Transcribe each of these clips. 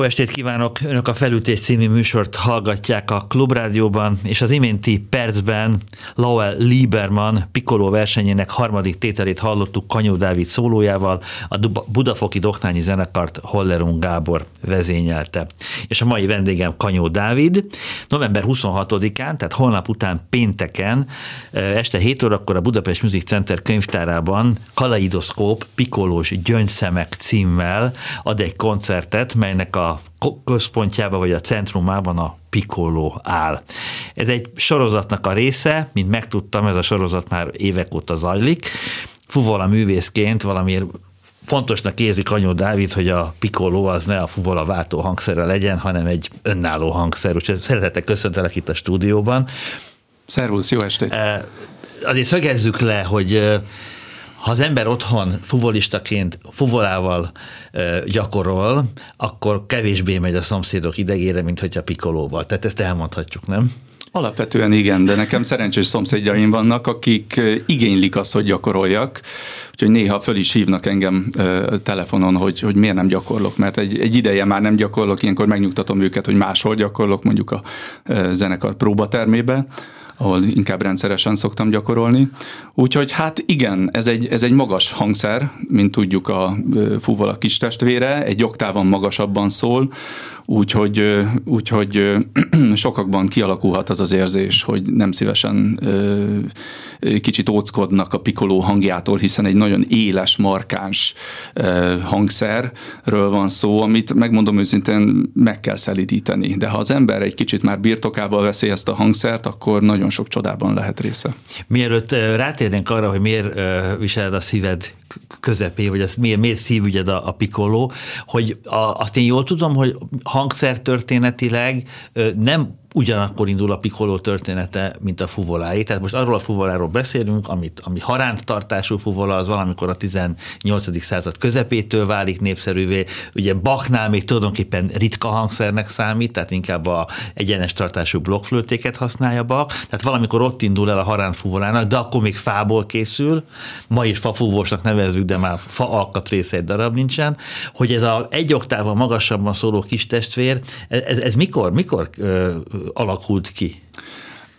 Jó estét kívánok! Önök a Felütés című műsort hallgatják a Klubrádióban, és az iménti percben Lowell Lieberman Piccolo versenyének harmadik tételét hallottuk Kanyó Dávid szólójával, a Budafoki Doknányi Zenekart Hollerung Gábor vezényelte. És a mai vendégem Kanyó Dávid. November 26-án, tehát holnap után pénteken, este 7 órakor a Budapest Music Center könyvtárában Kaleidoszkóp Pikolós Gyöngyszemek címmel ad egy koncertet, melynek a központjában vagy a centrumában a Piccolo áll. Ez egy sorozatnak a része, mint megtudtam, ez a sorozat már évek óta zajlik. Fuvola művészként valamiért fontosnak érzi Kanyó Dávid, hogy a pikoló az ne a fuvola váltó hangszere legyen, hanem egy önálló hangszer. Úgyhogy szeretettel köszöntelek itt a stúdióban. Szervusz, jó estét! Azért szögezzük le, hogy ha az ember otthon fuvolistaként fuvolával gyakorol, akkor kevésbé megy a szomszédok idegére, mint hogyha pikolóval. Tehát ezt elmondhatjuk, nem? Alapvetően igen, de nekem szerencsés szomszédjaim vannak, akik igénylik azt, hogy gyakoroljak, úgyhogy néha föl is hívnak engem telefonon, hogy, hogy miért nem gyakorlok, mert egy, egy ideje már nem gyakorlok, ilyenkor megnyugtatom őket, hogy máshol gyakorlok, mondjuk a zenekar próbatermébe, ahol inkább rendszeresen szoktam gyakorolni. Úgyhogy hát igen, ez egy, ez egy magas hangszer, mint tudjuk a fúval a kis testvére, egy oktávon magasabban szól, úgyhogy, úgyhogy sokakban kialakulhat az az érzés, hogy nem szívesen kicsit óckodnak a pikoló hangjától, hiszen egy nagyon éles, markáns hangszerről van szó, amit megmondom őszintén meg kell szelidíteni. De ha az ember egy kicsit már birtokába veszi ezt a hangszert, akkor nagyon sok csodában lehet része. Mielőtt rátérnénk arra, hogy miért viseled a szíved közepé, vagy az miért, miért szívügyed a, a pikoló, hogy a, azt én jól tudom, hogy hangszer történetileg nem ugyanakkor indul a Piccolo története, mint a fuvoláé. Tehát most arról a fuvoláról beszélünk, amit, ami haránt tartású fuvola, az valamikor a 18. század közepétől válik népszerűvé. Ugye Bachnál még tulajdonképpen ritka hangszernek számít, tehát inkább a egyenes tartású blokkflőtéket használja Bach. Tehát valamikor ott indul el a haránt fuvolának, de akkor még fából készül. Ma is fafúvósnak nevezzük, de már fa alkatrésze egy darab nincsen. Hogy ez a egy oktával magasabban szóló kis testvér, ez, ez mikor, mikor alakult ki?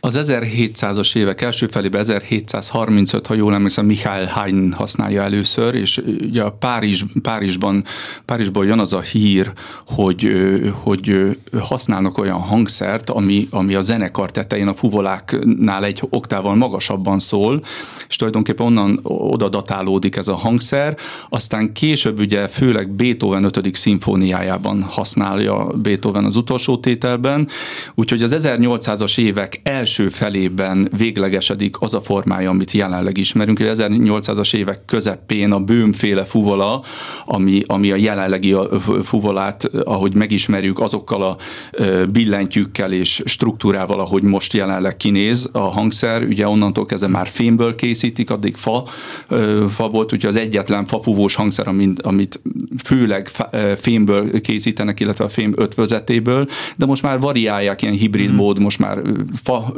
Az 1700-as évek első felében 1735, ha jól emlékszem, Michael Haydn használja először, és ugye a Párizs, Párizsban, Párizsban jön az a hír, hogy, hogy használnak olyan hangszert, ami, ami a zenekar tetején a fuvoláknál egy oktával magasabban szól, és tulajdonképpen onnan oda datálódik ez a hangszer, aztán később ugye főleg Beethoven 5. szimfóniájában használja Beethoven az utolsó tételben, úgyhogy az 1800-as évek első első felében véglegesedik az a formája, amit jelenleg ismerünk. 1800-as évek közepén a bőmféle fuvola, ami, ami a jelenlegi fuvolát, ahogy megismerjük, azokkal a billentyűkkel és struktúrával, ahogy most jelenleg kinéz a hangszer, ugye onnantól kezdve már fémből készítik, addig fa, fa volt, ugye az egyetlen fafúvós hangszer, amit, amit főleg fémből készítenek, illetve a fém ötvözetéből, de most már variálják ilyen hibrid hmm. mód, most már fa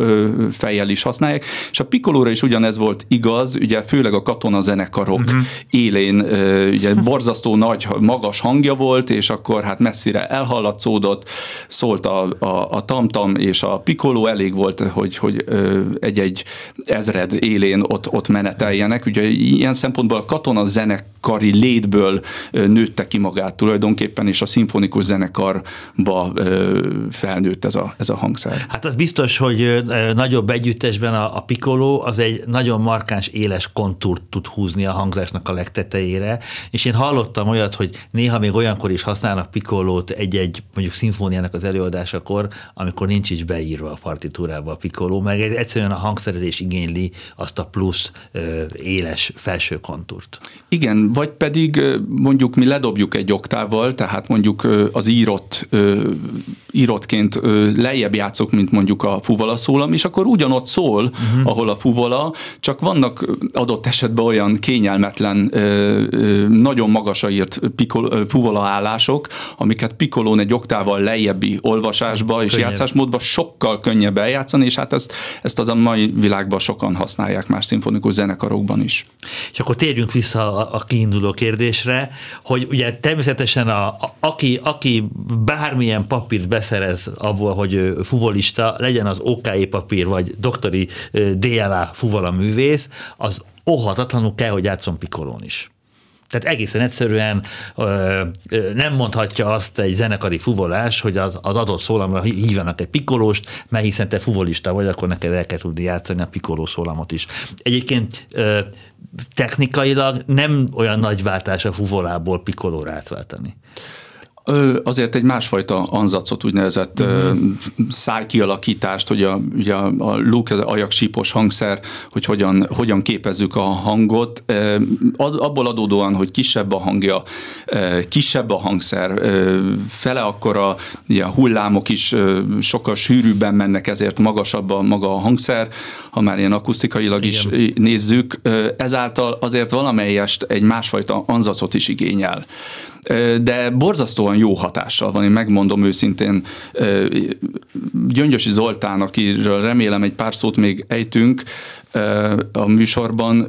fejjel is használják, és a Piccolóra is ugyanez volt igaz, ugye főleg a katona zenekarok uh-huh. élén ugye borzasztó nagy, magas hangja volt, és akkor hát messzire elhallatszódott, szólt a, a, a tamtam és a Piccolo, elég volt, hogy, hogy egy-egy ezred élén ott, ott meneteljenek. Ugye ilyen szempontból a katona zenekari létből nőtte ki magát tulajdonképpen, és a szimfonikus zenekarba felnőtt ez a, ez a hangszer. Hát az biztos, hogy nagyobb együttesben a, a pikoló az egy nagyon markáns, éles kontúrt tud húzni a hangzásnak a legtetejére, és én hallottam olyat, hogy néha még olyankor is használnak pikolót egy-egy mondjuk szimfóniának az előadásakor, amikor nincs is beírva a partitúrába a pikoló, mert egyszerűen a hangszerelés igényli azt a plusz éles felső kontúrt. Igen, vagy pedig mondjuk mi ledobjuk egy oktával, tehát mondjuk az írott, írottként lejjebb játszok, mint mondjuk a fuvala szólam, és akkor ugyanott szól, uh-huh. ahol a fuvola, csak vannak adott esetben olyan kényelmetlen, nagyon magasra írt pikol, fuvola állások, amiket pikolón egy oktával lejjebbi olvasásba és Könnyebb. játszásmódba sokkal könnyebb eljátszani, és hát ezt, ezt az a mai világban sokan használják más szimfonikus zenekarokban is. És akkor térjünk vissza a, a kiinduló kérdésre, hogy ugye természetesen a, a, aki, aki bármilyen papírt beszerez abból, hogy fuvolista, legyen az OKI papír, vagy doktori DLA fuvala művész, az óhatatlanul kell, hogy játszon pikolón is. Tehát egészen egyszerűen ö, ö, nem mondhatja azt egy zenekari fuvolás, hogy az, az adott szólamra hívjanak egy pikolóst, mert hiszen te fuvolista vagy, akkor neked el kell tudni játszani a pikoló szólamot is. Egyébként ö, technikailag nem olyan nagy váltás a fuvolából pikolóra átváltani. Azért egy másfajta anzacot, úgynevezett uh-huh. szájkialakítást, hogy a, ugye a, a luk, az ajaksípos hangszer, hogy hogyan, hogyan képezzük a hangot. Abból adódóan, hogy kisebb a hangja, kisebb a hangszer, fele akkor a, a hullámok is sokkal sűrűbben mennek, ezért magasabb a maga a hangszer, ha már ilyen akusztikailag Igen. is nézzük. Ezáltal azért valamelyest egy másfajta anzacot is igényel de borzasztóan jó hatással van, én megmondom őszintén. Gyöngyösi Zoltán, akiről remélem egy pár szót még ejtünk, a műsorban,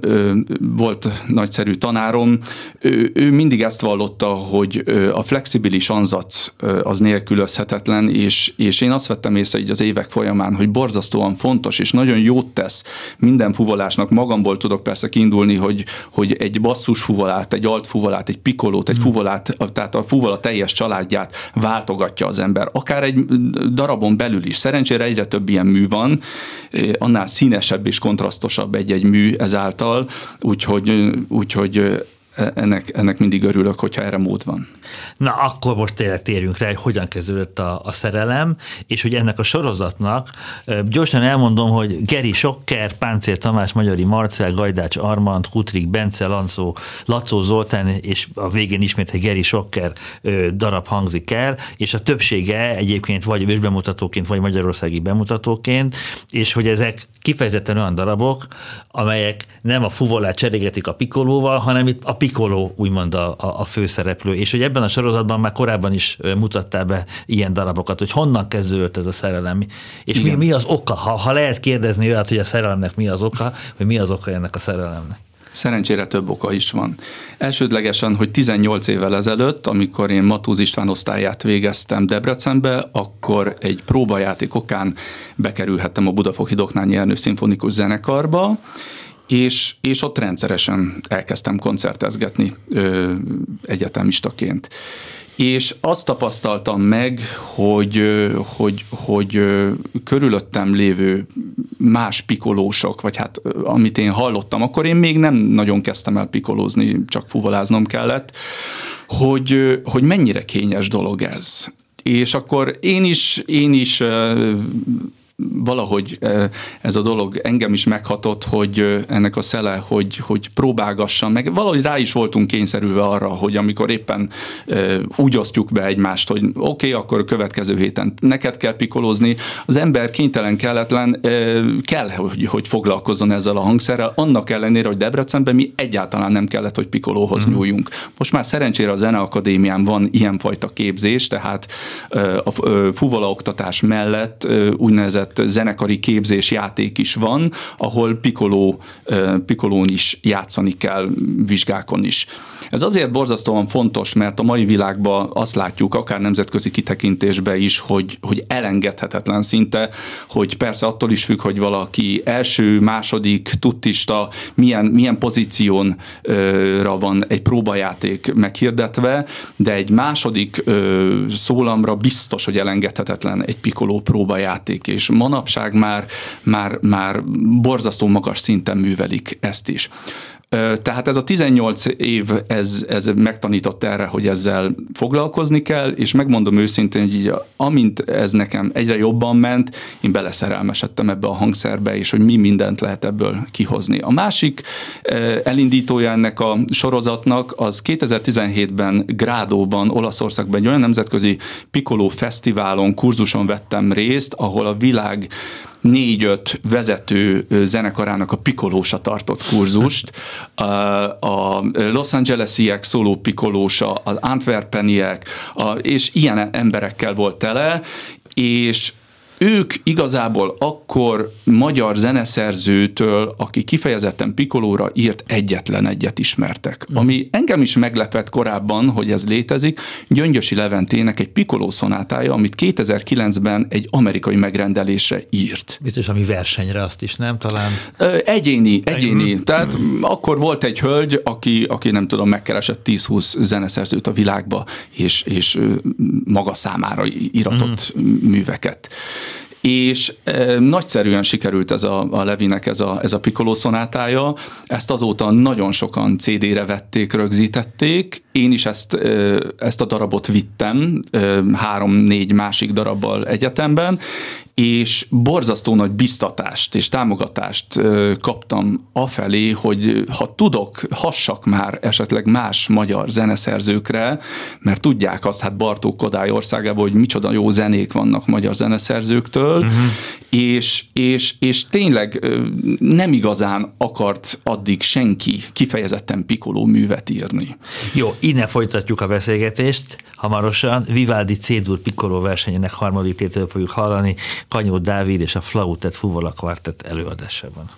volt nagyszerű tanárom, ő, ő mindig ezt vallotta, hogy a flexibilis anzac az nélkülözhetetlen, és, és én azt vettem észre így az évek folyamán, hogy borzasztóan fontos, és nagyon jót tesz minden fuvolásnak. Magamból tudok persze kiindulni, hogy, hogy egy basszus fuvolát, egy alt fuvolát, egy pikolót, egy hmm. fuvolát, tehát a fuvola teljes családját váltogatja az ember. Akár egy darabon belül is. Szerencsére egyre több ilyen mű van, annál színesebb és kontrasztosabb egy-egy mű ezáltal, úgyhogy, úgyhogy ennek, ennek mindig örülök, hogyha erre mód van. Na, akkor most tényleg térjünk rá, hogy hogyan kezdődött a, a szerelem, és hogy ennek a sorozatnak, gyorsan elmondom, hogy Geri Sokker, Páncél Tamás, Magyari Marcel, Gajdács Armand, Hutrik, Bence, Lancó, Lacó Zoltán, és a végén ismét egy Geri Sokker darab hangzik el, és a többsége egyébként vagy ősbemutatóként, vagy magyarországi bemutatóként, és hogy ezek kifejezetten olyan darabok, amelyek nem a fuvolát cserégetik a pikolóval, hanem itt a pikoló úgymond a, a, a főszereplő, és hogy ebben a sorozatban már korábban is mutattál be ilyen darabokat, hogy honnan kezdődött ez a szerelem, és mi, mi az oka, ha, ha lehet kérdezni olyat, hogy a szerelemnek mi az oka, hogy mi az oka ennek a szerelemnek. Szerencsére több oka is van. Elsődlegesen, hogy 18 évvel ezelőtt, amikor én Matúz István osztályát végeztem Debrecenbe, akkor egy próbajáték okán bekerülhettem a Budafoki Doknányi Ernő Szimfonikus Zenekarba, és, és ott rendszeresen elkezdtem koncertezgetni ö, egyetemistaként. És azt tapasztaltam meg, hogy, hogy, hogy körülöttem lévő más pikolósok, vagy hát amit én hallottam, akkor én még nem nagyon kezdtem el pikolózni, csak fuvoláznom kellett, hogy, hogy mennyire kényes dolog ez. És akkor én is, én is valahogy ez a dolog engem is meghatott, hogy ennek a szele, hogy, hogy próbálgassam, meg valahogy rá is voltunk kényszerülve arra, hogy amikor éppen úgy osztjuk be egymást, hogy oké, okay, akkor a következő héten neked kell pikolózni, az ember kénytelen, kelletlen kell, hogy, hogy foglalkozzon ezzel a hangszerrel, annak ellenére, hogy Debrecenben mi egyáltalán nem kellett, hogy pikolóhoz mm. nyúljunk. Most már szerencsére a Zeneakadémián van ilyenfajta képzés, tehát a fuvala oktatás mellett úgynevezett úgynevezett zenekari képzés játék is van, ahol pikoló, pikolón is játszani kell, vizsgákon is. Ez azért borzasztóan fontos, mert a mai világban azt látjuk, akár nemzetközi kitekintésbe is, hogy, hogy elengedhetetlen szinte, hogy persze attól is függ, hogy valaki első, második, tuttista, milyen, milyen pozíciónra van egy próbajáték meghirdetve, de egy második szólamra biztos, hogy elengedhetetlen egy pikoló próbajáték, és manapság már, már, már borzasztó magas szinten művelik ezt is. Tehát ez a 18 év, ez, ez megtanított erre, hogy ezzel foglalkozni kell, és megmondom őszintén, hogy így, amint ez nekem egyre jobban ment, én beleszerelmesedtem ebbe a hangszerbe, és hogy mi mindent lehet ebből kihozni. A másik elindítója ennek a sorozatnak az 2017-ben Grádóban, Olaszországban egy olyan nemzetközi Piccolo Fesztiválon, kurzuson vettem részt, ahol a világ négy-öt vezető zenekarának a pikolósa tartott kurzust. A Los Angelesiek szóló pikolósa, az Antwerpeniek, és ilyen emberekkel volt tele, és ők igazából akkor magyar zeneszerzőtől, aki kifejezetten Pikolóra írt, egyetlen egyet ismertek. Mm. Ami engem is meglepett korábban, hogy ez létezik, Gyöngyösi Leventének egy Pikoló szonátája, amit 2009-ben egy amerikai megrendelésre írt. Biztos, ami versenyre azt is, nem? Talán? Ö, egyéni, egyéni. Mm. Tehát mm. akkor volt egy hölgy, aki, aki nem tudom, megkeresett 10-20 zeneszerzőt a világba, és, és maga számára iratott mm. műveket és e, nagyszerűen sikerült ez a, a Levinek ez a, ez a Piccolo szonátája, ezt azóta nagyon sokan CD-re vették, rögzítették, én is ezt, ezt a darabot vittem három-négy másik darabbal egyetemben, és borzasztó nagy biztatást és támogatást kaptam afelé, hogy ha tudok, hassak már esetleg más magyar zeneszerzőkre, mert tudják azt, hát Bartók Kodály országában, hogy micsoda jó zenék vannak magyar zeneszerzőktől, uh-huh. és, és, és tényleg nem igazán akart addig senki kifejezetten pikoló művet írni. Jó, innen folytatjuk a beszélgetést. Hamarosan Vivaldi C-dur Piccolo versenyének harmadik tétől fogjuk hallani Kanyó Dávid és a Flautet Fuvola Quartet előadásában.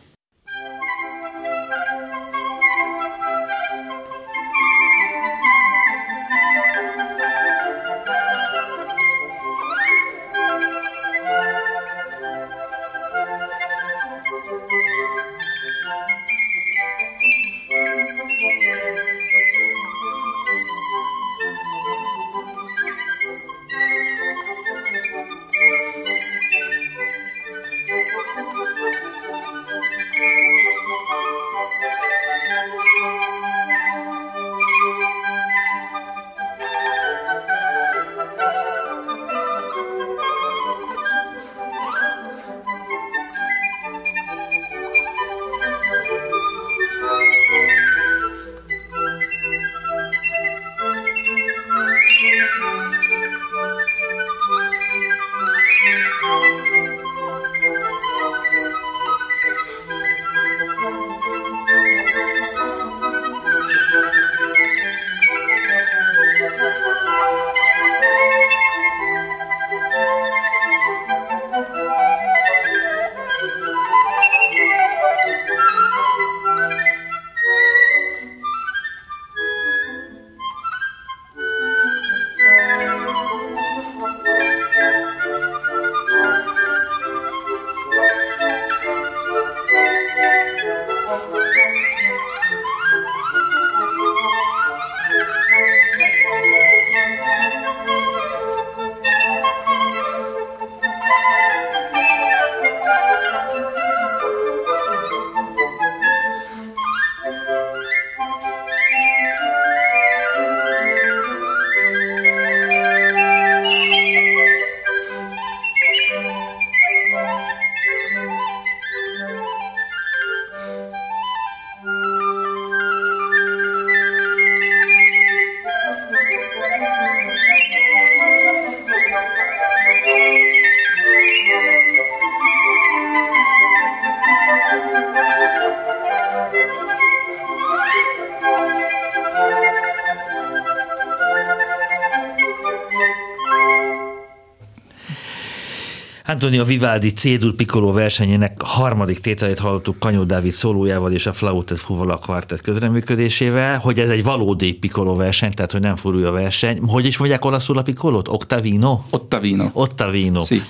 Antonio Vivaldi Cédul Piccolo versenyének harmadik tételét hallottuk Kanyó Dávid szólójával és a Flautet Fuvala Quartet közreműködésével, hogy ez egy valódi Piccolo verseny, tehát hogy nem furulja a verseny. Hogy is mondják olaszul a Piccolót? Octavino? Ottavino. Ottavino. Sí.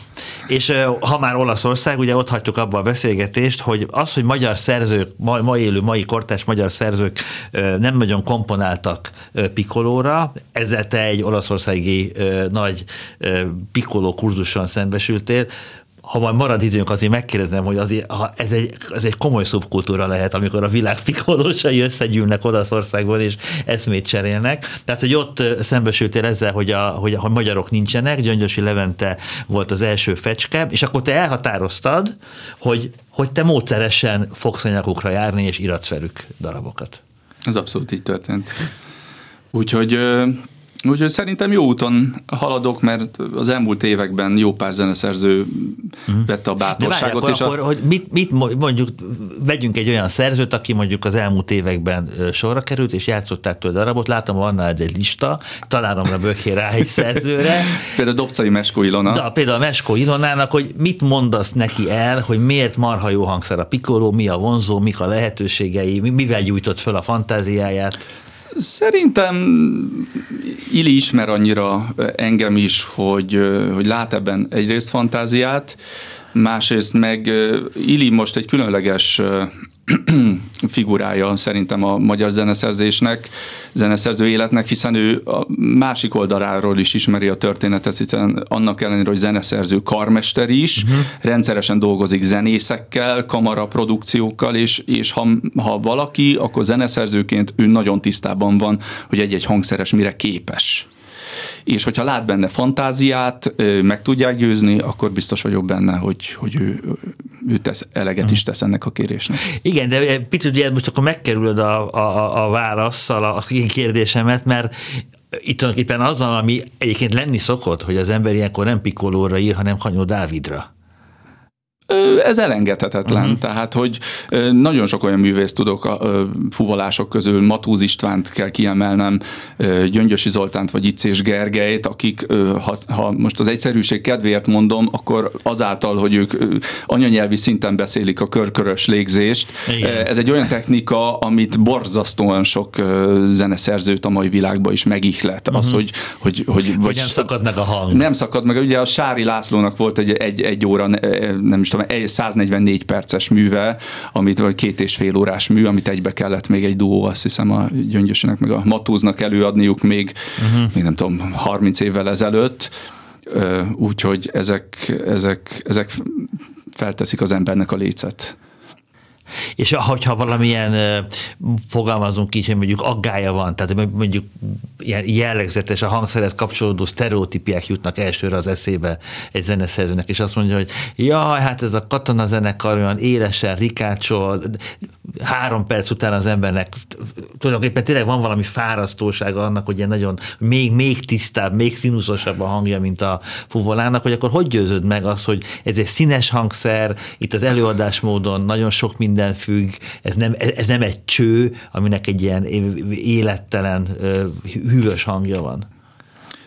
És ha már Olaszország, ugye ott hagyjuk abba a beszélgetést, hogy az, hogy magyar szerzők, ma, ma élő, mai kortás magyar szerzők nem nagyon komponáltak Piccolóra, ezzel te egy olaszországi nagy Piccolo kurzuson szembesültél, ha majd marad időnk, azért megkérdezem, hogy azért, ha ez, egy, ez egy komoly szubkultúra lehet, amikor a világ pikolósai összegyűlnek Olaszországból, és eszmét cserélnek. Tehát, hogy ott szembesültél ezzel, hogy a, hogy a magyarok nincsenek, Gyöngyösi Levente volt az első fecske, és akkor te elhatároztad, hogy, hogy te módszeresen fogsz anyagokra járni, és iratsz velük darabokat. Ez abszolút így történt. Úgyhogy Úgyhogy szerintem jó úton haladok, mert az elmúlt években jó pár zeneszerző uh-huh. vette a bátorságot. De és akkor, a... hogy mit, mit mondjuk, vegyünk egy olyan szerzőt, aki mondjuk az elmúlt években sorra került, és játszották tőle darabot, látom, van egy lista, találom rá bökhé rá egy szerzőre. például Dobszai Meskó Ilona. De például a Meskó Ilonának, hogy mit mondasz neki el, hogy miért marha jó hangszer a pikoló, mi a vonzó, mik a lehetőségei, mivel gyújtott föl a fantáziáját? Szerintem Ili ismer annyira engem is, hogy, hogy lát ebben egyrészt fantáziát, másrészt meg Ili most egy különleges figurája szerintem a magyar zeneszerzésnek, zeneszerző életnek, hiszen ő a másik oldaláról is ismeri a történetet, hiszen annak ellenére, hogy zeneszerző karmester is, uh-huh. rendszeresen dolgozik zenészekkel, kamara produkciókkal, és, és ha, ha valaki, akkor zeneszerzőként ő nagyon tisztában van, hogy egy-egy hangszeres mire képes és hogyha lát benne fantáziát, meg tudják győzni, akkor biztos vagyok benne, hogy, hogy ő, ő tesz, eleget is tesz ennek a kérésnek. Igen, de picit ugye most akkor megkerülöd a, a, a válaszsal a kérdésemet, mert itt tulajdonképpen azzal, ami egyébként lenni szokott, hogy az ember ilyenkor nem Pikolóra ír, hanem Hanyó Dávidra. Ez elengedhetetlen. Uh-huh. Tehát, hogy nagyon sok olyan művész tudok a fuvolások közül, Matúz Istvánt kell kiemelnem, Gyöngyösi Zoltánt vagy Icés Gergelyt, akik, ha, ha most az egyszerűség kedvéért mondom, akkor azáltal, hogy ők anyanyelvi szinten beszélik a körkörös légzést, Igen. ez egy olyan technika, amit borzasztóan sok zeneszerzőt a mai világban is megihlet. Uh-huh. Az, hogy, hogy, hogy, hogy vagy nem szakad meg a hang. Nem szakad meg. Ugye a Sári Lászlónak volt egy, egy, egy óra, nem is tudom, egy 144 perces műve, amit vagy két és fél órás mű, amit egybe kellett még egy duó, azt hiszem a Gyöngyösnek meg a Matúznak előadniuk még, uh-huh. még nem tudom, 30 évvel ezelőtt, úgyhogy ezek, ezek, ezek felteszik az embernek a lécet. És hogyha valamilyen fogalmazunk így, hogy mondjuk aggája van, tehát mondjuk ilyen jellegzetes a hangszerhez kapcsolódó sztereotípiák jutnak elsőre az eszébe egy zeneszerzőnek, és azt mondja, hogy jaj, hát ez a katonazenekar olyan élesen rikácsol, három perc után az embernek tulajdonképpen tényleg van valami fárasztósága annak, hogy ilyen nagyon még, még tisztább, még színuszosabb a hangja, mint a fuvolának, hogy akkor hogy győződ meg az, hogy ez egy színes hangszer, itt az előadásmódon nagyon sok minden minden függ, ez nem, ez nem egy cső, aminek egy ilyen élettelen, hűvös hangja van.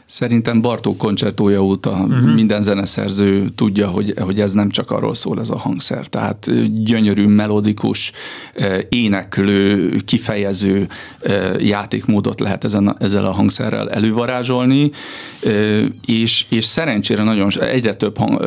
Szerintem Bartók koncertója óta uh-huh. minden zeneszerző tudja, hogy, hogy ez nem csak arról szól ez a hangszer. Tehát gyönyörű, melodikus, éneklő, kifejező játékmódot lehet ezen ezzel a hangszerrel elővarázsolni, és, és szerencsére nagyon egyre több hang,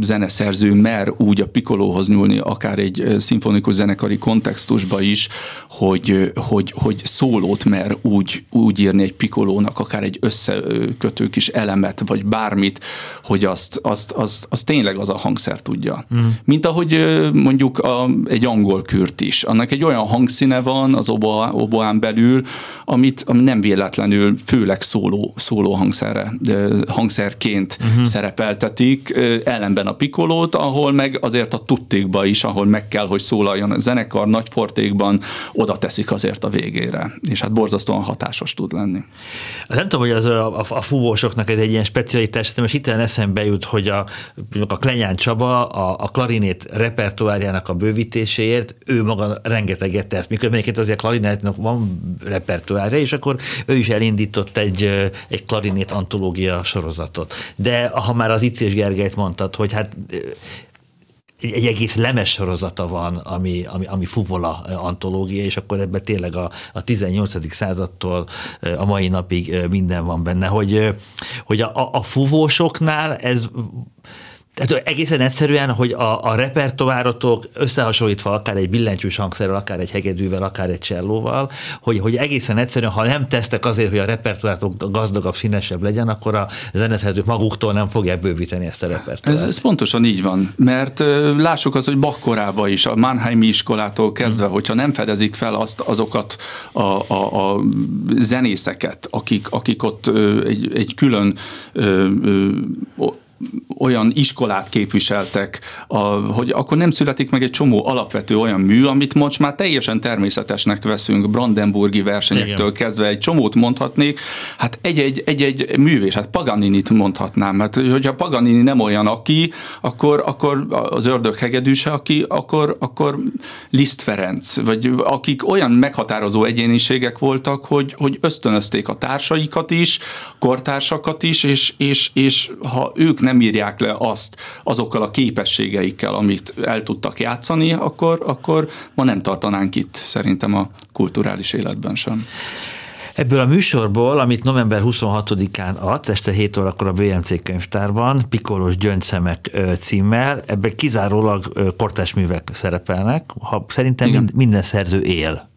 zeneszerző mer úgy a pikolóhoz nyúlni, akár egy szimfonikus zenekari kontextusba is, hogy, hogy, hogy szólót mer úgy, úgy írni egy pikolónak, akár egy össze kötő kis elemet, vagy bármit, hogy azt, azt, azt, azt tényleg az a hangszer tudja. Mm. Mint ahogy mondjuk a, egy angol kürt is. Annak egy olyan hangszíne van az oboa, oboán belül, amit ami nem véletlenül főleg szóló, szóló hangszerre, hangszerként uh-huh. szerepeltetik, ellenben a pikolót, ahol meg azért a tuttékba is, ahol meg kell, hogy szólaljon a zenekar, nagy fortékban, oda teszik azért a végére. És hát borzasztóan hatásos tud lenni. Nem tudom, hogy az a, a, a fúvósoknak ez egy ilyen specialitás, de most hitelen eszembe jut, hogy a, a Klenyán Csaba a, a klarinét repertoárjának a bővítéséért ő maga rengeteget tesz, miközben egyébként azért klarinétnek van repertoárja, és akkor ő is elindított egy, egy klarinét antológia sorozatot. De ha már az Icés Gergelyt mondtad, hogy hát egy egész lemes sorozata van, ami, ami, ami fuvola antológia, és akkor ebben tényleg a, a 18. századtól a mai napig minden van benne, hogy, hogy a, a fuvósoknál ez tehát egészen egyszerűen, hogy a, a repertoárotok összehasonlítva akár egy billentyűs hangszerrel, akár egy hegedűvel, akár egy csellóval, hogy, hogy egészen egyszerűen, ha nem tesztek azért, hogy a repertoárotok gazdagabb, színesebb legyen, akkor a zeneszerzők maguktól nem fogják bővíteni ezt a repertoárt. Ez, ez pontosan így van, mert lássuk az, hogy Bakkorában is, a Mannheimi iskolától kezdve, hmm. hogyha nem fedezik fel azt, azokat a, a, a zenészeket, akik, akik ott egy, egy külön ö, ö, olyan iskolát képviseltek, a, hogy akkor nem születik meg egy csomó alapvető olyan mű, amit most már teljesen természetesnek veszünk, Brandenburgi versenyektől Igen. kezdve egy csomót mondhatnék, hát egy-egy, egy-egy művés, hát Paganinit mondhatnám, hát hogyha Paganini nem olyan aki, akkor, akkor az ördög hegedűse, aki, akkor, akkor Liszt Ferenc, vagy akik olyan meghatározó egyéniségek voltak, hogy, hogy ösztönözték a társaikat is, kortársakat is, és, és, és ha ők nem írják le azt azokkal a képességeikkel, amit el tudtak játszani, akkor, akkor ma nem tartanánk itt szerintem a kulturális életben sem. Ebből a műsorból, amit november 26-án ad, este 7 órakor a BMC könyvtárban, Pikolos Gyöngyszemek címmel, ebben kizárólag kortás művek szerepelnek. Ha szerintem mind, minden szerző él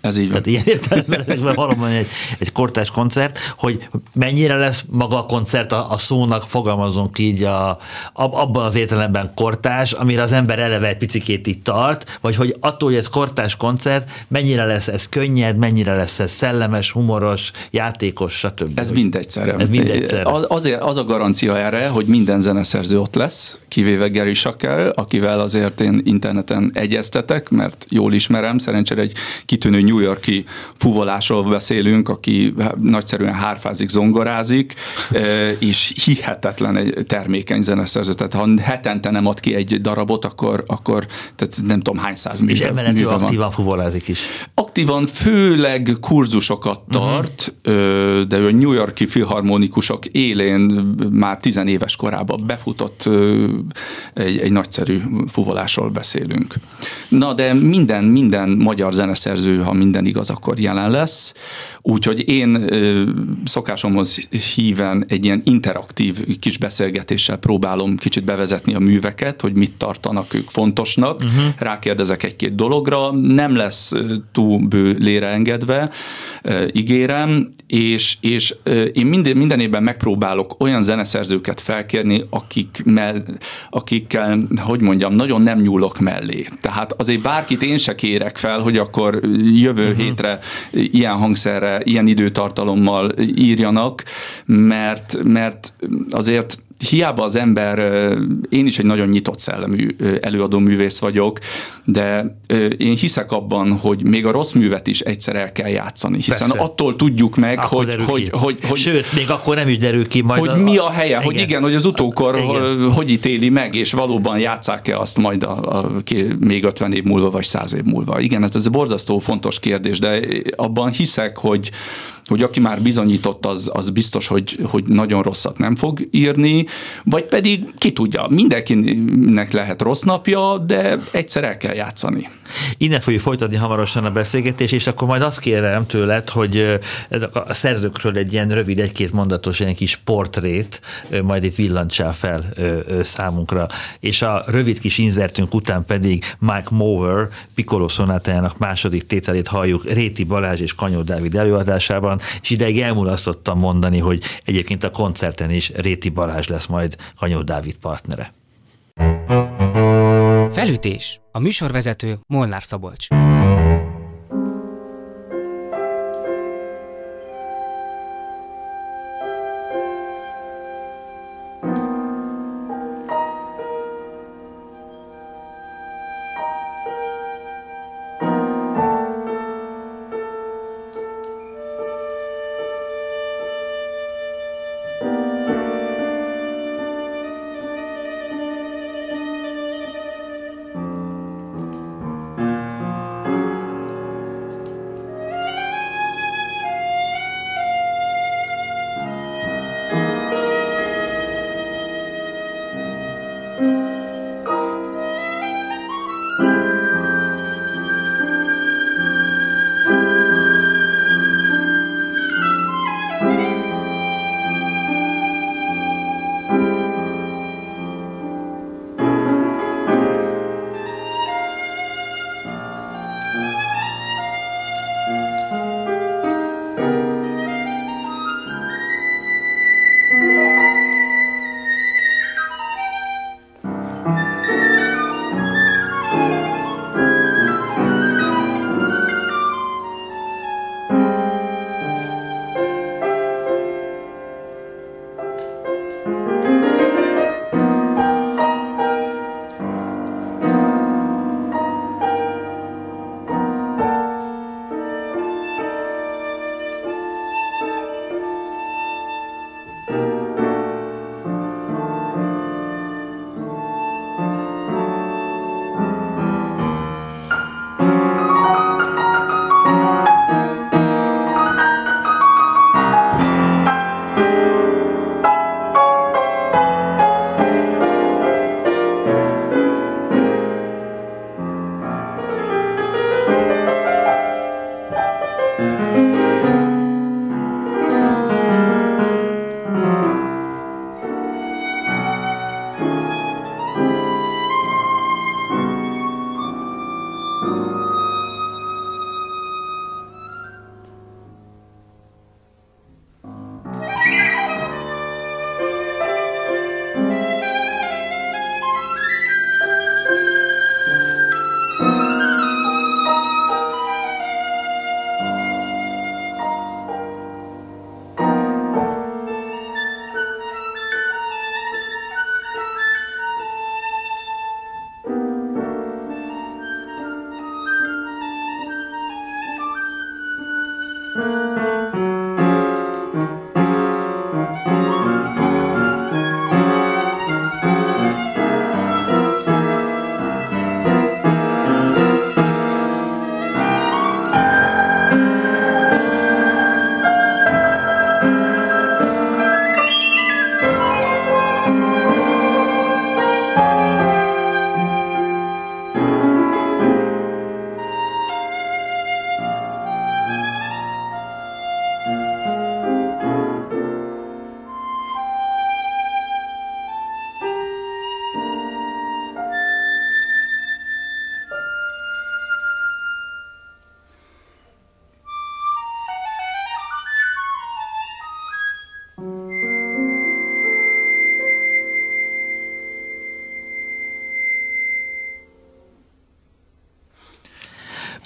ez így van. Tehát ilyen értelemben valóban egy, egy kortás koncert, hogy mennyire lesz maga a koncert a, a szónak, fogalmazunk így a, abban az értelemben kortás, amire az ember eleve egy picikét itt tart, vagy hogy attól, hogy ez kortás koncert, mennyire lesz ez könnyed, mennyire lesz ez szellemes, humoros, játékos, stb. Ez mindegyszerre. Ez mindegyszerre. Azért az a garancia erre, hogy minden zeneszerző ott lesz, kivéve Gary Shacker, akivel azért én interneten egyeztetek, mert jól ismerem, szerencsére egy kitűnő New Yorki fuvolásról beszélünk, aki nagyszerűen hárfázik, zongorázik, és hihetetlen egy termékeny zeneszerző. Tehát ha hetente nem ad ki egy darabot, akkor, akkor tehát nem tudom hány száz műve, És emellett ő aktívan fuvolázik is. Aktívan főleg kurzusokat mhm. tart, uh-huh. de ő a New Yorki filharmonikusok élén már tizenéves korában befutott egy, egy nagyszerű fuvolásról beszélünk. Na, de minden, minden magyar zeneszerző, ha minden igaz, akkor jelen lesz. Úgyhogy én szokásomhoz híven egy ilyen interaktív kis beszélgetéssel próbálom kicsit bevezetni a műveket, hogy mit tartanak ők fontosnak. Uh-huh. Rákérdezek egy-két dologra, nem lesz túl bő lére engedve, ígérem, és, és én minden, minden évben megpróbálok olyan zeneszerzőket felkérni, akik mell, akikkel, hogy mondjam, nagyon nem nyúlok mellé. Tehát azért bárkit én se kérek fel, hogy akkor jövő uh-huh. hétre ilyen hangszerre, ilyen időtartalommal írjanak, mert, mert azért hiába az ember, én is egy nagyon nyitott szellemű előadó művész vagyok, de én hiszek abban, hogy még a rossz művet is egyszer el kell játszani, hiszen Persze. attól tudjuk meg, hogy, hogy, hogy, hogy... Sőt, még akkor nem is derül ki majd. Hogy a, mi a helye, igen. hogy igen, hogy az utókor igen. hogy ítéli meg, és valóban játszák-e azt majd a, a, még 50 év múlva, vagy 100 év múlva. Igen, hát ez egy borzasztó fontos kérdés, de abban hiszek, hogy hogy aki már bizonyított, az, az biztos, hogy, hogy nagyon rosszat nem fog írni, vagy pedig ki tudja, mindenkinek lehet rossz napja, de egyszer el kell játszani. Innen fogjuk folytatni hamarosan a beszélgetést, és akkor majd azt kérem tőled, hogy a szerzőkről egy ilyen rövid, egy-két mondatos, ilyen kis portrét majd itt villancsál fel számunkra. És a rövid kis inzertünk után pedig Mike Mower Piccolo szonátájának második tételét halljuk Réti Balázs és Kanyó Dávid előadásában, és ideig elmulasztottam mondani, hogy egyébként a koncerten is Réti Balázs lesz majd Kanyó Dávid partnere. Felütés. A műsorvezető Molnár Szabolcs.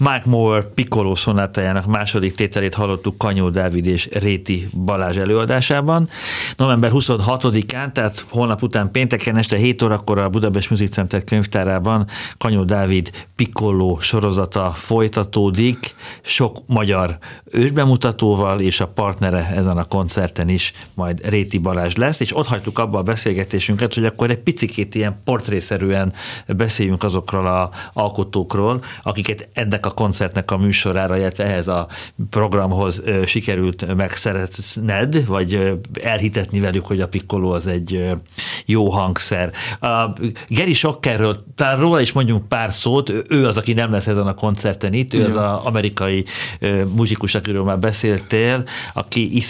Mike Moore Piccolo szonátájának második tételét hallottuk Kanyó Dávid és Réti Balázs előadásában. November 26-án, tehát holnap után pénteken este 7 órakor a Budapest Music Center könyvtárában Kanyó Dávid Piccolo sorozata folytatódik, sok magyar ősbemutatóval, és a partnere ezen a koncerten is majd Réti Balázs lesz, és ott hagytuk abba a beszélgetésünket, hogy akkor egy picikét ilyen portrészerűen beszéljünk azokról a alkotókról, akiket ennek a koncertnek a műsorára, illetve ehhez a programhoz sikerült megszeretned, vagy elhitetni velük, hogy a Piccolo az egy jó hangszer. A Geri Sokkerről, talán róla is mondjunk pár szót, ő az, aki nem lesz ezen a koncerten itt, ő Igen. az az amerikai muzsikus, akiről már beszéltél, aki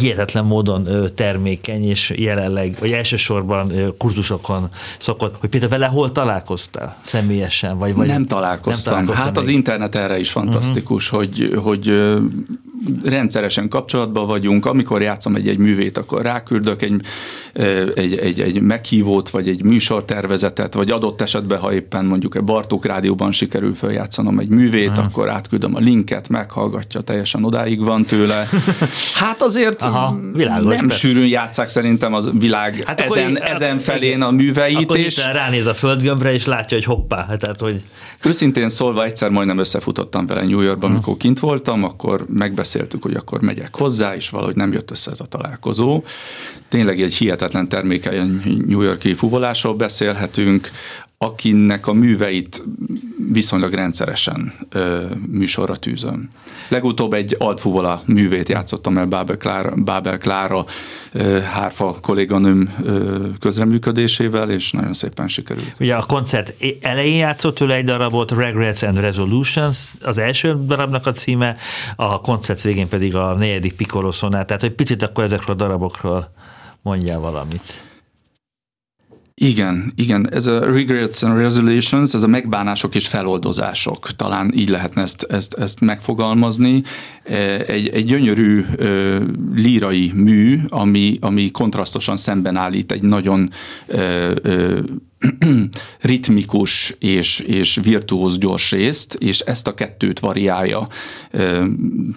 hihetetlen módon termékeny, és jelenleg, vagy elsősorban kurzusokon szokott, hogy például vele hol találkoztál személyesen? Vagy, vagy nem találkoztam. Nem találkoztam hát még. az internet erre is fantasztikus, uh-huh. hogy, hogy rendszeresen kapcsolatban vagyunk, amikor játszom egy-egy művét, akkor ráküldök egy, egy, egy, egy meghívót, vagy egy műsortervezetet, vagy adott esetben, ha éppen mondjuk egy Bartók rádióban sikerül feljátszanom egy művét, Aha. akkor átküldöm a linket, meghallgatja, teljesen odáig van tőle. Hát azért Aha, világos, nem be. sűrűn játszák szerintem az világ hát ezen, akkor, ezen felén a műveit. Akkor és ránéz a földgömbre, és látja, hogy hoppá. Hát, tehát, hogy... Őszintén szólva egyszer majdnem összefutottam vele New Yorkban, amikor kint voltam, akkor megbeszéltünk megbeszéltük, hogy akkor megyek hozzá, és valahogy nem jött össze ez a találkozó. Tényleg egy hihetetlen termékeny New Yorki fuvolásról beszélhetünk, akinek a műveit viszonylag rendszeresen ö, műsorra tűzöm. Legutóbb egy altfuvola művét játszottam el Bábel Klára, Bábel Klára ö, hárfa kolléganőm ö, közreműködésével, és nagyon szépen sikerült. Ugye a koncert elején játszott tőle egy darabot, Regrets and Resolutions, az első darabnak a címe, a koncert végén pedig a negyedik Piccolo tehát hogy picit akkor ezekről a darabokról mondjál valamit. Igen, igen, ez a regrets and resolutions, ez a megbánások és feloldozások, talán így lehetne ezt, ezt, ezt megfogalmazni. E, egy, egy gyönyörű lírai mű, ami, ami kontrasztosan szemben állít egy nagyon ritmikus és, és virtuóz gyors részt, és ezt a kettőt variálja e,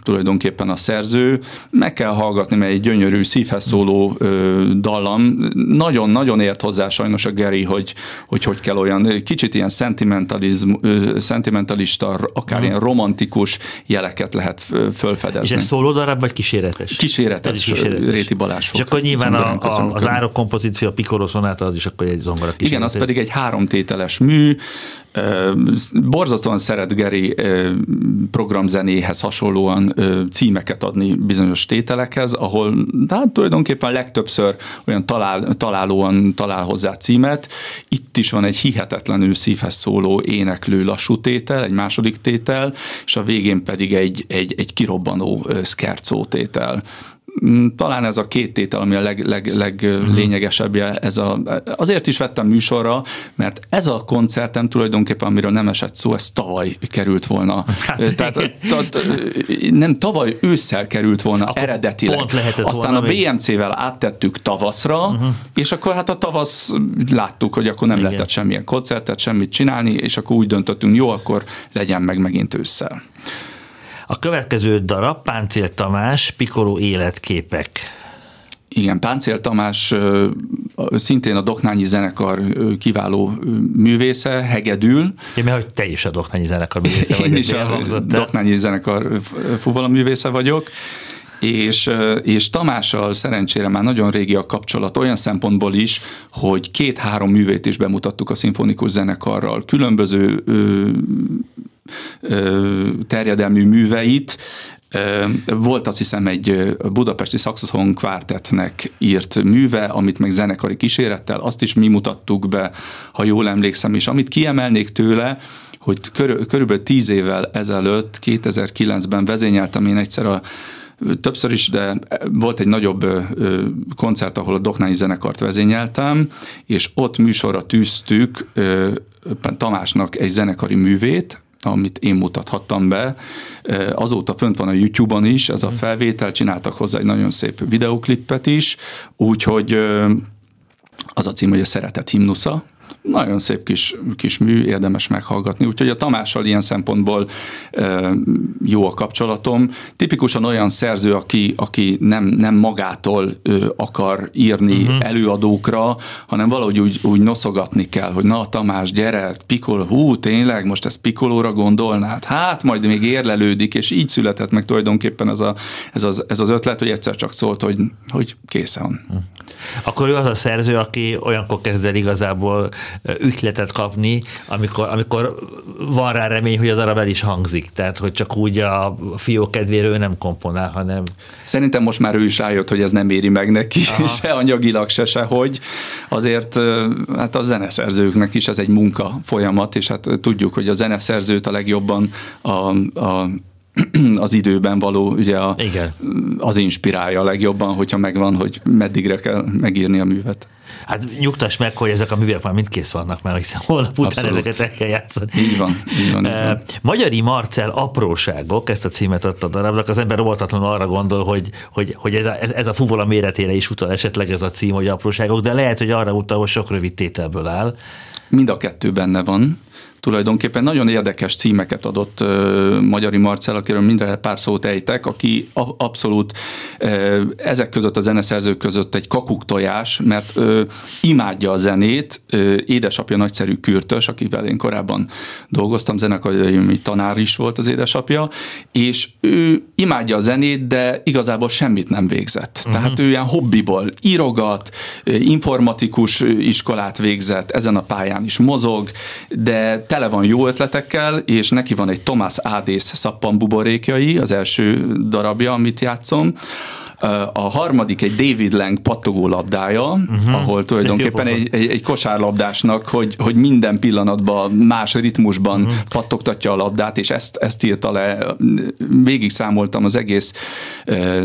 tulajdonképpen a szerző. Meg kell hallgatni, mert egy gyönyörű szívhez szóló e, dallam. Nagyon-nagyon ért hozzá sajnos a Geri, hogy hogy, hogy kell olyan kicsit ilyen szentimentalista, akár mm. ilyen romantikus jeleket lehet fölfedezni. És ez szóló darab, vagy kíséretes? Kíséretes, ez kíséretes. Réti Balázs És akkor nyilván a, a, az árokompozíció, a Piccolo az is akkor egy zongora kíséretes. Igen, az pedig egy háromtételes mű, Borzasztóan szeret Geri programzenéhez hasonlóan címeket adni bizonyos tételekhez, ahol hát tulajdonképpen legtöbbször olyan talál, találóan talál hozzá címet. Itt is van egy hihetetlenül szívhez szóló éneklő lassú tétel, egy második tétel, és a végén pedig egy, egy, egy kirobbanó szkercó tétel. Mm, talán ez a két tétel, ami a leg, leg, leglényegesebbje. Mhm. Ez a, azért is vettem műsorra, mert ez a koncertem tulajdonképpen, amiről nem esett szó, ez tavaly került volna. Hát, Tehát ta, ta, nem tavaly ősszel került volna akkor eredetileg. Pont lehetett Aztán volna a BMC-vel áttettük tavaszra, uh-huh. és akkor hát a tavasz láttuk, hogy akkor nem Igen. lehetett semmilyen koncertet, semmit csinálni, és akkor úgy döntöttünk, jó, akkor legyen meg megint ősszel. A következő darab Páncél Tamás, Pikoló életképek. Igen, Páncél Tamás szintén a Doknányi zenekar kiváló művésze, hegedül. Én mert hogy te is a Doknányi zenekar művésze vagy. Én is a Doknányi zenekar fuvola művésze vagyok és, és Tamással szerencsére már nagyon régi a kapcsolat olyan szempontból is, hogy két-három művét is bemutattuk a szimfonikus zenekarral, különböző ö, terjedelmű műveit, volt azt hiszem egy budapesti szaxophon kvártetnek írt műve, amit meg zenekari kísérettel, azt is mi mutattuk be, ha jól emlékszem, és amit kiemelnék tőle, hogy körül, körülbelül tíz évvel ezelőtt, 2009-ben vezényeltem én egyszer a többször is, de volt egy nagyobb koncert, ahol a Doknányi zenekart vezényeltem, és ott műsorra tűztük Tamásnak egy zenekari művét, amit én mutathattam be. Azóta fönt van a YouTube-on is, ez a mhm. felvétel, csináltak hozzá egy nagyon szép videoklippet is, úgyhogy az a cím, hogy a szeretet himnusza, Nagyon szép kis, kis mű, érdemes meghallgatni. Úgyhogy a Tamással ilyen szempontból jó a kapcsolatom. Tipikusan olyan szerző, aki, aki nem, nem magától akar írni uh-huh. előadókra, hanem valahogy úgy, úgy noszogatni kell, hogy na Tamás, gyere, pikol, hú, tényleg, most ezt pikolóra gondolnád? Hát majd még érlelődik, és így született meg tulajdonképpen ez, a, ez, az, ez az ötlet, hogy egyszer csak szólt, hogy, hogy készen. Akkor ő az a szerző, aki olyankor kezd el igazából ütletet kapni, amikor, amikor van rá remény, hogy a darab el is hangzik. Tehát, hogy csak úgy a fió kedvéről nem komponál, hanem... Szerintem most már ő is rájött, hogy ez nem éri meg neki, Aha. se anyagilag, se sehogy. Azért hát a zeneszerzőknek is ez egy munka folyamat, és hát tudjuk, hogy a zeneszerzőt a legjobban a, a az időben való, ugye a, Igen. az inspirálja a legjobban, hogyha megvan, hogy meddigre kell megírni a művet. Hát nyugtass meg, hogy ezek a művek már mind kész vannak már, hiszen holnap után Abszolút. ezeket el kell játszani. Így van, így van, így van. Magyari Marcel apróságok, ezt a címet adta a darabnak, az ember óvatatlanul arra gondol, hogy, hogy, hogy ez, a, ez a fuvola méretére is utal esetleg ez a cím, hogy apróságok, de lehet, hogy arra utal, hogy sok rövid tételből áll. Mind a kettő benne van tulajdonképpen nagyon érdekes címeket adott uh, Magyari Marcel, akiről mindre pár szót ejtek, aki a, abszolút ezek között a zeneszerzők között egy kakuktojás, mert imádja a zenét, uh, édesapja nagyszerű kürtös, akivel én korábban dolgoztam, zenekari tanár is volt az édesapja, és ő imádja a zenét, de igazából semmit nem végzett. Uh-huh. Tehát ő ilyen hobbiból írogat, informatikus iskolát végzett, ezen a pályán is mozog, de tele van jó ötletekkel, és neki van egy Thomas Ádész szappanbuborékjai, az első darabja, amit játszom, a harmadik egy David Lang pattogó labdája, uh-huh. ahol tulajdonképpen egy, egy, egy kosárlabdásnak, hogy, hogy minden pillanatban más ritmusban uh-huh. pattogtatja a labdát, és ezt, ezt írta le. Végig számoltam az egész,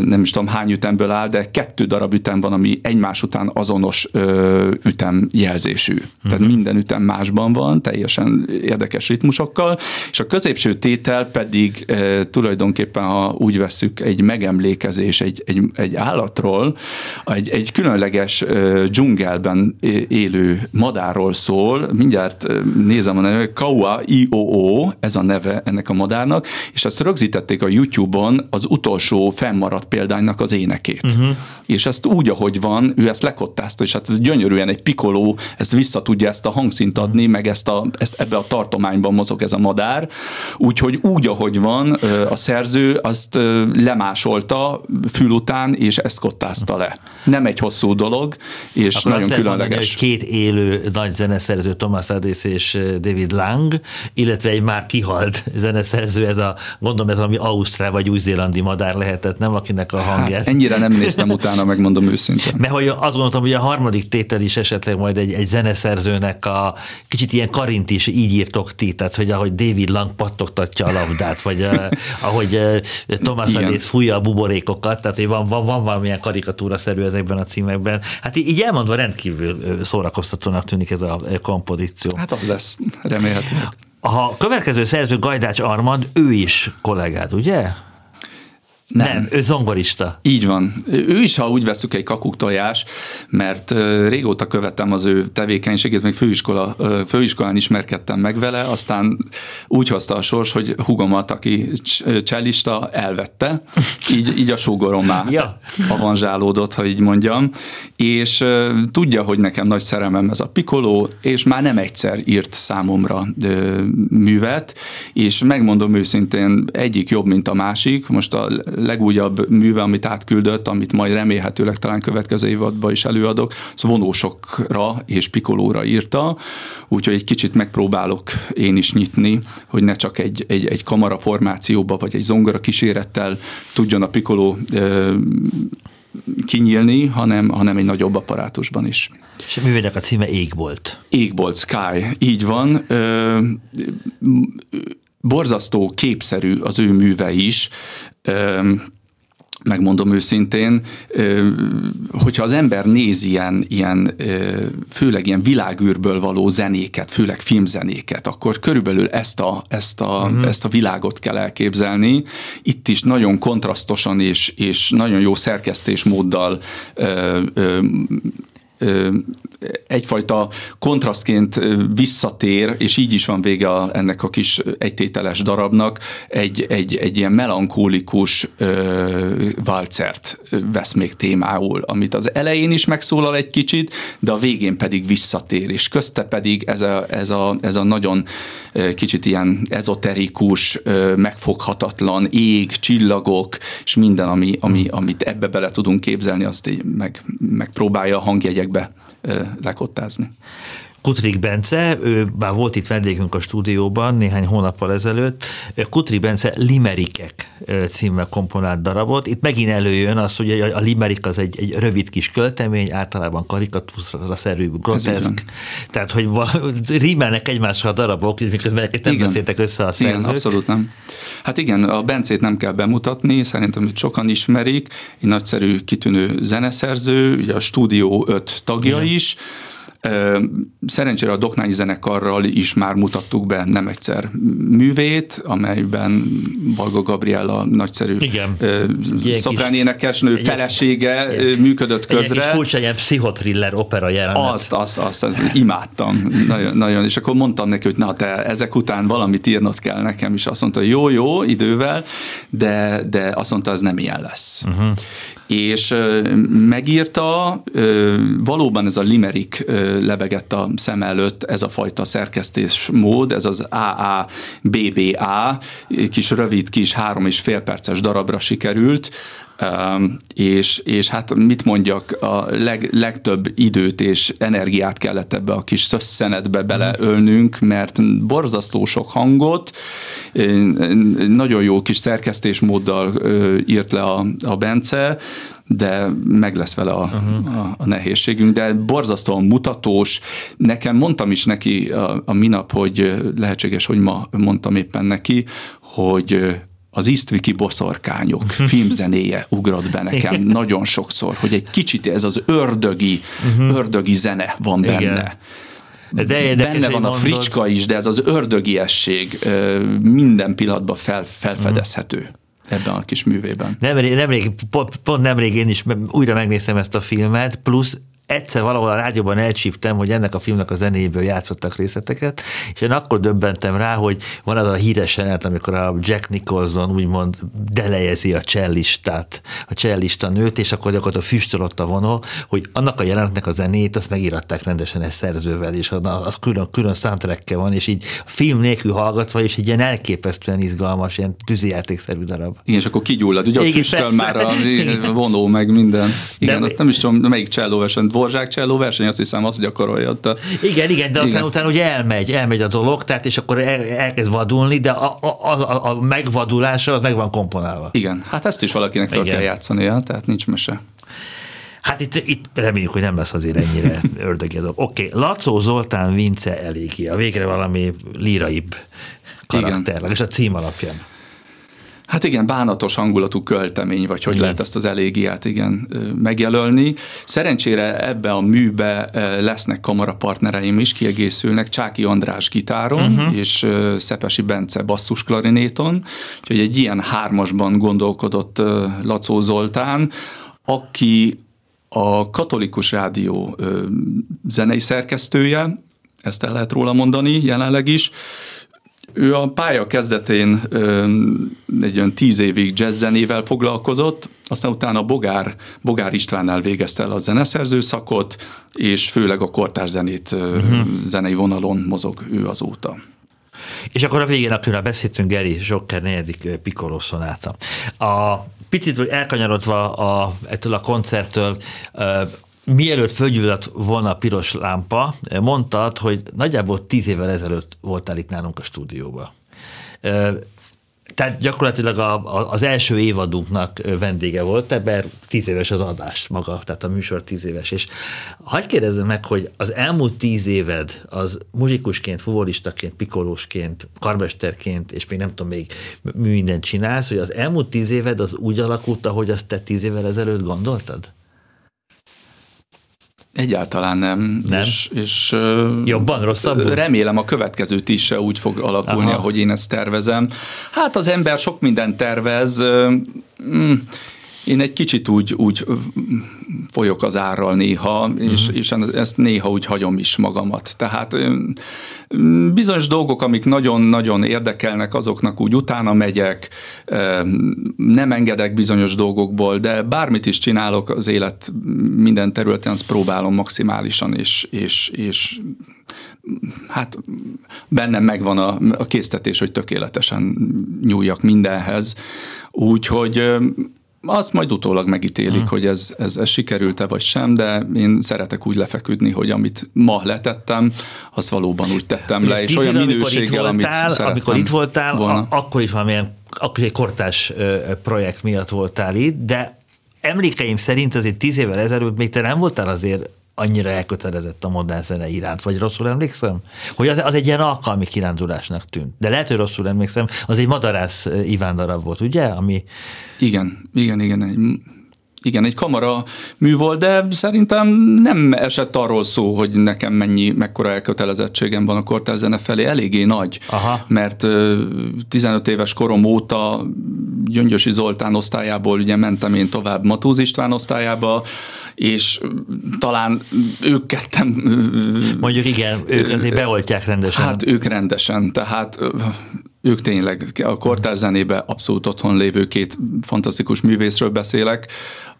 nem is tudom hány ütemből áll, de kettő darab ütem van, ami egymás után azonos ütemjelzésű. Uh-huh. Tehát minden ütem másban van, teljesen érdekes ritmusokkal, és a középső tétel pedig tulajdonképpen, ha úgy veszük, egy megemlékezés, egy, egy egy állatról, egy, egy különleges dzsungelben élő madárról szól, mindjárt nézem a neve, Kaua IOO, ez a neve ennek a madárnak, és ezt rögzítették a YouTube-on az utolsó fennmaradt példánynak az énekét. Uh-huh. És ezt úgy, ahogy van, ő ezt lekottázta, és hát ez gyönyörűen egy pikoló, ezt vissza tudja ezt a hangszint adni, meg ezt, a, ezt ebbe a tartományban mozog ez a madár, úgyhogy úgy, ahogy van, a szerző azt lemásolta fül után, és ezt kottázta le. Nem egy hosszú dolog, és Akkor nagyon különleges. Mondani, két élő nagy zeneszerző, Thomas Adis és eh, David Lang, illetve egy már kihalt zeneszerző, ez a, gondolom ez valami Ausztrál vagy új-zélandi madár lehetett, nem akinek a hangját. Hát, ennyire nem néztem utána, megmondom őszintén. Mert hogy azt gondoltam, hogy a harmadik tétel is esetleg majd egy, egy zeneszerzőnek a kicsit ilyen karint is így írtok ti, tehát hogy ahogy David Lang pattogtatja a labdát, vagy uh, ahogy uh, Thomas Adis fújja a buborékokat, tehát hogy van van, van valamilyen karikatúra-szerű ezekben a címekben. Hát így elmondva rendkívül szórakoztatónak tűnik ez a kompozíció. Hát az lesz, remélhetőleg. A következő szerző Gajdács Armand, ő is kollégát, ugye? Nem. nem, ő zongorista. Így van. Ő is, ha úgy veszük egy kakuktojás, mert régóta követem az ő tevékenységét, még főiskola, főiskolán ismerkedtem meg vele, aztán úgy hozta a sors, hogy hugomat, aki csellista, elvette, így, így a súgorommá ja. avanzsálódott, ha így mondjam, és tudja, hogy nekem nagy szerelmem ez a pikoló, és már nem egyszer írt számomra művet, és megmondom őszintén, egyik jobb, mint a másik, most a legújabb műve, amit átküldött, amit majd remélhetőleg talán következő évadban is előadok, az vonósokra és pikolóra írta, úgyhogy egy kicsit megpróbálok én is nyitni, hogy ne csak egy, egy, egy kamara formációba, vagy egy zongora kísérettel tudjon a pikoló kinyílni, hanem, hanem egy nagyobb apparátusban is. És a művének a címe Égbolt. Égbolt, Sky, így van. Ö, borzasztó képszerű az ő műve is megmondom őszintén, hogyha az ember néz ilyen, ilyen, főleg ilyen világűrből való zenéket, főleg filmzenéket, akkor körülbelül ezt a, ezt a, uh-huh. ezt a világot kell elképzelni. Itt is nagyon kontrasztosan és, és nagyon jó szerkesztésmóddal ö, ö, ö, egyfajta kontrasztként visszatér, és így is van vége a, ennek a kis egytételes darabnak, egy, egy, egy ilyen melankólikus ö, válcert vesz még témául, amit az elején is megszólal egy kicsit, de a végén pedig visszatér, és közte pedig ez a, ez a, ez a nagyon kicsit ilyen ezoterikus, megfoghatatlan ég, csillagok, és minden, ami, ami, amit ebbe bele tudunk képzelni, azt meg, megpróbálja a hangjegyekbe lekottázni. Kutrik Bence, ő már volt itt vendégünk a stúdióban néhány hónappal ezelőtt, Kutrik Bence Limerikek címmel komponált darabot. Itt megint előjön az, hogy a limerik az egy, egy rövid kis költemény, általában karikatúra szerű, groteszk. Tehát, hogy rímelnek egymásra a darabok, miközben nem beszéltek össze a szerzők. Igen, abszolút nem. Hát igen, a Bencét nem kell bemutatni, szerintem őt sokan ismerik, egy nagyszerű, kitűnő zeneszerző, ugye a Stúdió 5 tagja igen. is, Szerencsére a Doknányi zenekarral is már mutattuk be nem egyszer művét, amelyben Balga Gabriella nagyszerű Igen. szopránénekesnő felesége igen. működött közre. Egy furcsa ilyen pszichotriller opera jelenet. Azt, azt, azt, azt imádtam. Nagyon, nagyon. És akkor mondtam neki, hogy na te ezek után valamit írnod kell nekem, és azt mondta, jó, jó, idővel, de, de azt mondta, ez nem ilyen lesz. Uh-huh és megírta, valóban ez a limerick lebegett a szem előtt, ez a fajta szerkesztésmód, ez az AABBA, kis rövid, kis három és fél perces darabra sikerült, és, és hát mit mondjak, a leg, legtöbb időt és energiát kellett ebbe a kis szösszenetbe beleölnünk, mert borzasztó sok hangot, nagyon jó kis szerkesztésmóddal írt le a, a Bence, de meg lesz vele a, uh-huh. a, a nehézségünk, de borzasztóan mutatós. Nekem mondtam is neki a, a minap, hogy lehetséges, hogy ma mondtam éppen neki, hogy az Isztviki boszorkányok filmzenéje ugrott be nekem Igen. nagyon sokszor, hogy egy kicsit ez az ördögi, uh-huh. ördögi zene van benne. De érdekes, Benne van a mondod. fricska is, de ez az ördögiesség minden pillanatban fel, felfedezhető. Uh-huh ebben a kis művében. Nemrég, nemrég, pont, pont nemrég én is újra megnéztem ezt a filmet, plusz egyszer valahol a rádióban elcsíptem, hogy ennek a filmnek a zenéből játszottak részleteket, és én akkor döbbentem rá, hogy van az a híres jelenet, amikor a Jack Nicholson úgymond delejezi a csellistát, a csellista nőt, és akkor gyakorlatilag füstöl ott a vonó, hogy annak a jelenetnek a zenét, azt megíratták rendesen egy szerzővel, és az külön, külön soundtrack van, és így film nélkül hallgatva, és egy ilyen elképesztően izgalmas, ilyen tűzijátékszerű darab. Igen, és akkor kigyullad, ugye ott füstöl már a vonó, meg minden. Igen, de, azt nem is tudom, melyik csellóversenyt Dvorzsák cselló verseny, azt hiszem, azt gyakorolja ott. A... Igen, igen, de aztán utána ugye elmegy, elmegy a dolog, tehát és akkor el, elkezd vadulni, de a, a, a, a megvadulása az meg van komponálva. Igen, hát ezt is valakinek fel kell játszania, tehát nincs mese. Hát itt, itt reméljük, hogy nem lesz azért ennyire ördögi. Oké, okay. Lacó Zoltán Vince elégi, a végre valami líraibb karakter, és a cím alapján. Hát igen, bánatos hangulatú költemény, vagy hogy igen. lehet ezt az elégiát igen megjelölni. Szerencsére ebbe a műbe lesznek kamarapartnereim is, kiegészülnek Csáki András gitáron, uh-huh. és Szepesi Bence basszus klarinéton, úgyhogy egy ilyen hármasban gondolkodott Lacó Zoltán, aki a katolikus rádió zenei szerkesztője, ezt el lehet róla mondani jelenleg is, ő a pálya kezdetén egy olyan tíz évig jazzzenével foglalkozott, aztán utána Bogár, Bogár Istvánnál végezte el a zeneszerző szakot, és főleg a kortárzenét uh-huh. zenei vonalon mozog ő azóta. És akkor a végén, akiről beszéltünk, Geri Zsokker negyedik Piccolo szonáta. A picit elkanyarodva a, ettől a koncerttől, mielőtt fölgyűlött volna a piros lámpa, mondtad, hogy nagyjából tíz évvel ezelőtt voltál itt nálunk a stúdióba. Tehát gyakorlatilag a, a, az első évadunknak vendége volt, ebben tíz éves az adás maga, tehát a műsor tíz éves. És hagyd kérdezzem meg, hogy az elmúlt tíz éved az muzsikusként, fuvolistaként, pikolósként, karmesterként, és még nem tudom, még mindent csinálsz, hogy az elmúlt tíz éved az úgy alakult, ahogy azt te tíz évvel ezelőtt gondoltad? Egyáltalán nem. nem? És, és Jobban, rosszabbul? Remélem a következő is úgy fog alakulni, Aha. ahogy én ezt tervezem. Hát az ember sok mindent tervez. Mm, én egy kicsit úgy, úgy folyok az árral néha, uh-huh. és, és ezt néha úgy hagyom is magamat. Tehát bizonyos dolgok, amik nagyon-nagyon érdekelnek, azoknak úgy utána megyek, nem engedek bizonyos dolgokból, de bármit is csinálok az élet minden területen, azt próbálom maximálisan, és, és, és hát bennem megvan a, a késztetés, hogy tökéletesen nyúljak mindenhez. Úgyhogy azt majd utólag megítélik, hmm. hogy ez, ez, ez sikerült-e vagy sem, de én szeretek úgy lefeküdni, hogy amit ma letettem, azt valóban úgy tettem le, és olyan minőséggel, amit szerettem Amikor itt voltál, volna. akkor is valamilyen akkor egy kortás projekt miatt voltál itt, de emlékeim szerint azért tíz évvel ezelőtt még te nem voltál azért annyira elkötelezett a modern zene iránt, vagy rosszul emlékszem? Hogy az, az egy ilyen alkalmi kirándulásnak tűnt. De lehet, hogy rosszul emlékszem, az egy Madarász Iván darab volt, ugye? Ami... Igen, igen, igen. Egy, igen, egy kamara mű volt, de szerintem nem esett arról szó, hogy nekem mennyi, mekkora elkötelezettségem van a kortárzene felé, eléggé nagy, Aha. mert 15 éves korom óta Gyöngyösi Zoltán osztályából ugye mentem én tovább Matúz István osztályába, és talán ők kettem... Mondjuk igen, ők azért beoltják rendesen. Hát ők rendesen, tehát ők tényleg a kortárs zenébe abszolút otthon lévő két fantasztikus művészről beszélek,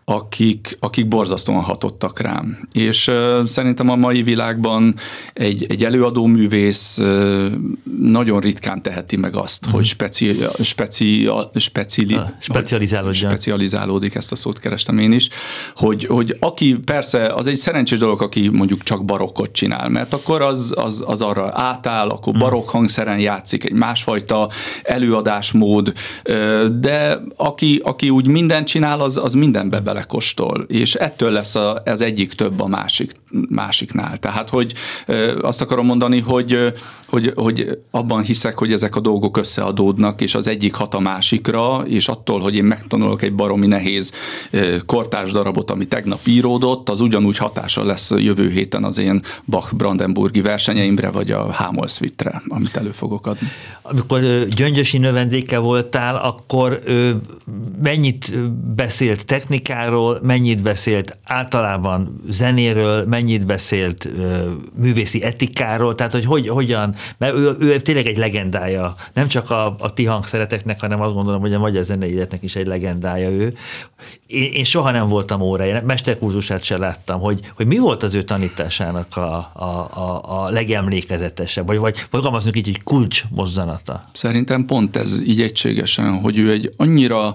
akik, akik borzasztóan hatottak rám. És uh, szerintem a mai világban egy, egy előadó művész uh, nagyon ritkán teheti meg azt, mm. hogy speci, speci, speci, ah, specializálódjon. specializálódik, ezt a szót kerestem én is, hogy, hogy aki persze, az egy szerencsés dolog, aki mondjuk csak barokkot csinál, mert akkor az, az, az arra átáll, akkor mm. barokk hangszeren játszik, egy másfajta előadásmód, de aki, aki úgy mindent csinál, az, az mindenbe bele belekostol, és ettől lesz a, az egyik több a másik, másiknál. Tehát, hogy azt akarom mondani, hogy, hogy, hogy abban hiszek, hogy ezek a dolgok összeadódnak, és az egyik hat a másikra, és attól, hogy én megtanulok egy baromi nehéz kortárs darabot, ami tegnap íródott, az ugyanúgy hatása lesz jövő héten az én Bach-Brandenburgi versenyeimre, vagy a Hámolszvitre, amit elő fogok adni. Amikor gyöngyösi növendéke voltál, akkor mennyit beszélt technikáról, zenéről, mennyit beszélt általában zenéről, mennyit beszélt művészi etikáról, tehát hogy, hogy hogyan, mert ő, ő tényleg egy legendája, nem csak a, a ti hangszereteknek, hanem azt gondolom, hogy a magyar zenei életnek is egy legendája ő. Én, én soha nem voltam óra, én mesterkurzusát se láttam, hogy, hogy mi volt az ő tanításának a, a, a, a legemlékezetesebb, vagy, vagy fogalmazunk így, hogy kulcs mozzanata. Szerintem pont ez így egységesen, hogy ő egy annyira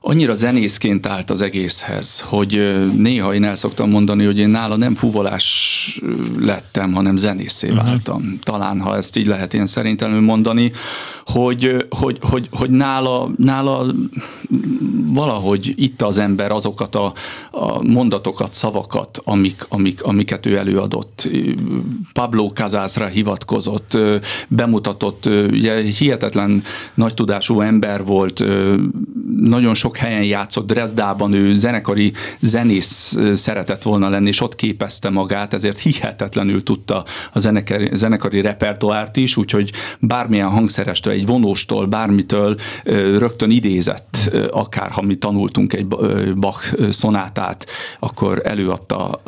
annyira zenészként állt az egészhez, hogy néha én el szoktam mondani, hogy én nála nem fuvolás lettem, hanem zenészé uh-huh. váltam. Talán, ha ezt így lehet én szerintem mondani, hogy, hogy, hogy, hogy nála, nála valahogy itt az ember azokat a, a mondatokat, szavakat, amik, amik, amiket ő előadott. Pablo Casászra hivatkozott, bemutatott, ugye hihetetlen nagy tudású ember volt, nagyon sok helyen játszott, Dresdában ő zenekari zenész szeretett volna lenni, és ott képezte magát, ezért hihetetlenül tudta a zenekari, zenekari repertoárt is, úgyhogy bármilyen hangszerestől, egy vonóstól, bármitől rögtön idézett, akár ha mi tanultunk egy Bach szonátát, akkor előadta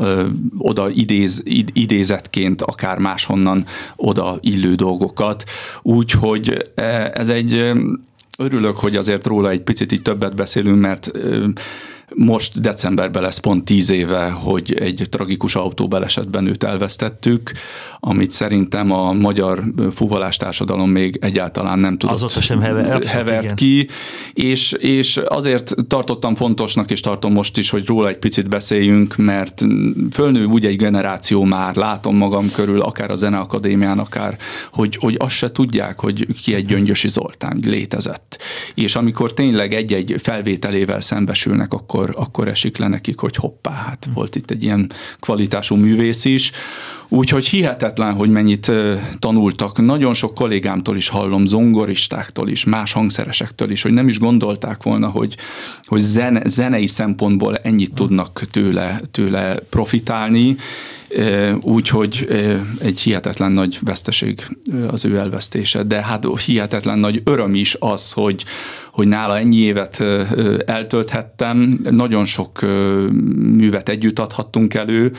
oda idéz, idézetként, akár máshonnan oda illő dolgokat. Úgyhogy ez egy örülök, hogy azért róla egy picit így többet beszélünk, mert most decemberben lesz pont tíz éve, hogy egy tragikus autóbalesetben őt elvesztettük, amit szerintem a magyar fuvalástársadalom még egyáltalán nem tudott Azóta sem hever, hevert ki, és, és azért tartottam fontosnak, és tartom most is, hogy róla egy picit beszéljünk, mert fölnő úgy egy generáció már, látom magam körül, akár a Zeneakadémián, akár, hogy, hogy azt se tudják, hogy ki egy Gyöngyösi Zoltán létezett. És amikor tényleg egy-egy felvételével szembesülnek, akkor akkor, akkor esik le nekik, hogy hoppá, hát volt itt egy ilyen kvalitású művész is. Úgyhogy hihetetlen, hogy mennyit tanultak. Nagyon sok kollégámtól is hallom, zongoristáktól is, más hangszeresektől is, hogy nem is gondolták volna, hogy, hogy zene, zenei szempontból ennyit tudnak tőle, tőle profitálni. Úgyhogy egy hihetetlen nagy veszteség az ő elvesztése, de hát hihetetlen nagy öröm is az, hogy, hogy nála ennyi évet eltölthettem, nagyon sok művet együtt adhattunk elő,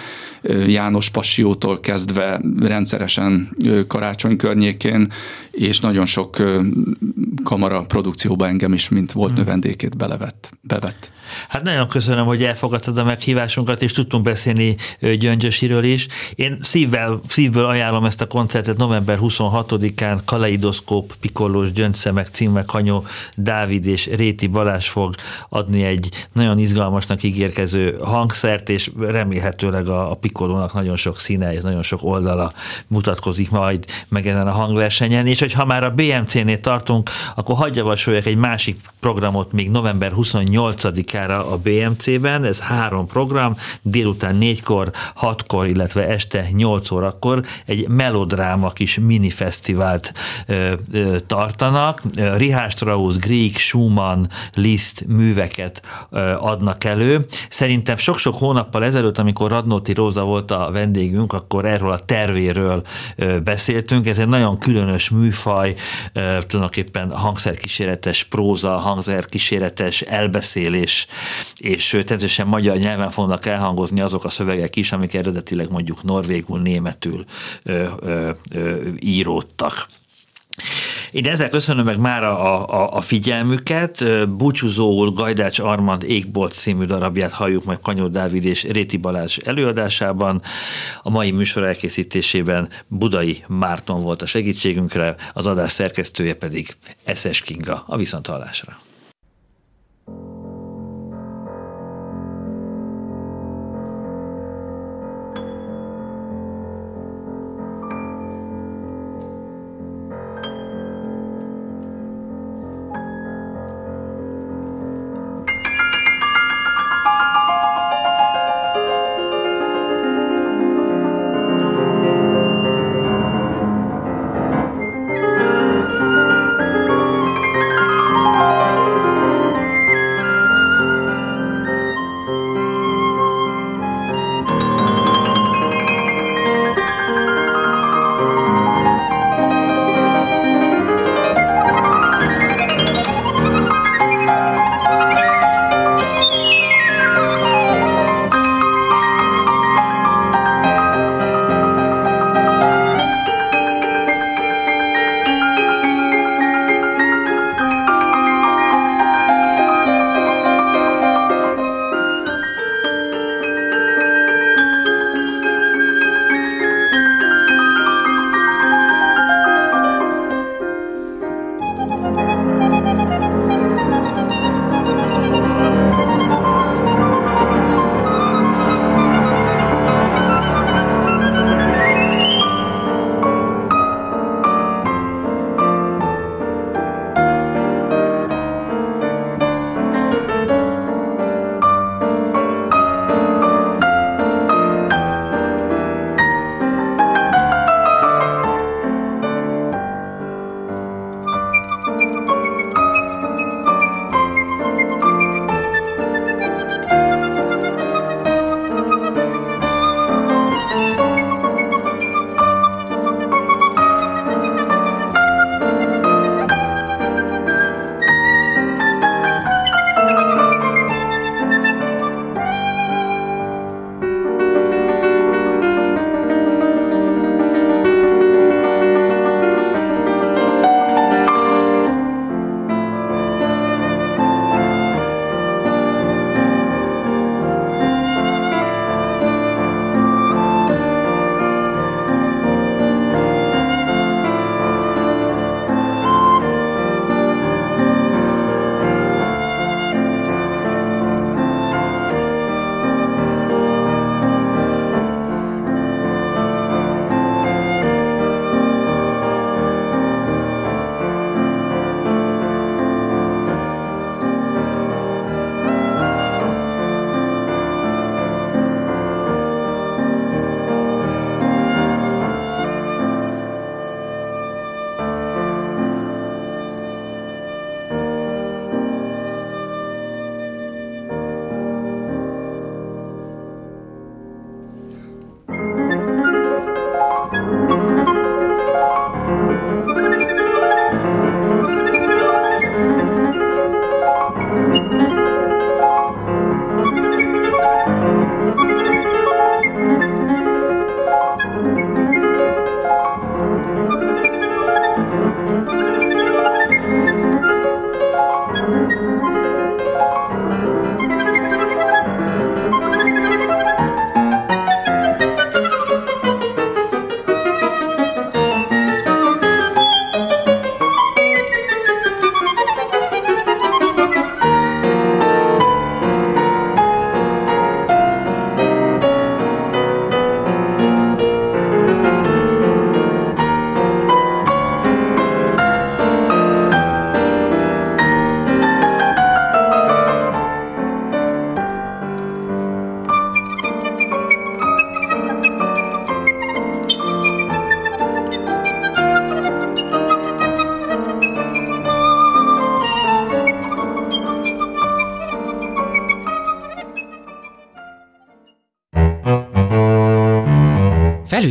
János Passiótól kezdve rendszeresen karácsony környékén, és nagyon sok kamara produkcióba engem is, mint volt hmm. növendékét belevett, bevett. Hát nagyon köszönöm, hogy elfogadtad a meghívásunkat, és tudtunk beszélni Gyöngyösiről is. Én szívvel, szívből ajánlom ezt a koncertet november 26-án Kaleidoszkóp Pikollós Gyöngyszemek címmel Kanyó Dávid és Réti Balázs fog adni egy nagyon izgalmasnak ígérkező hangszert, és remélhetőleg a, a Pikolónak nagyon sok színe és nagyon sok oldala mutatkozik majd meg ezen a hangversenyen, és hogy ha már a BMC-nél tartunk, akkor hagyj javasoljak egy másik programot még november 28-ára a BMC-ben, ez három program, délután négykor, hatkor, illetve este nyolc órakor egy melodráma kis minifesztivált ö, ö, tartanak. Richard Strauss, Grieg, Schumann, Liszt műveket adnak elő. Szerintem sok-sok hónappal ezelőtt, amikor Radnóti Róza volt a vendégünk, akkor erről a tervéről beszéltünk. Ez egy nagyon különös műfaj, tulajdonképpen hangszerkíséretes próza, hangszerkíséretes elbeszélés, és természetesen magyar nyelven fognak elhangozni azok a szövegek is, amik eredetileg mondjuk norvégul, németül ö, íródtak. Én ezzel köszönöm meg már a, a, a figyelmüket. Búcsúzóul Gajdács Armand Égbolt című darabját halljuk meg Kanyó Dávid és Réti Balázs előadásában. A mai műsor elkészítésében Budai Márton volt a segítségünkre, az adás szerkesztője pedig Eszes Kinga. A viszonthallásra.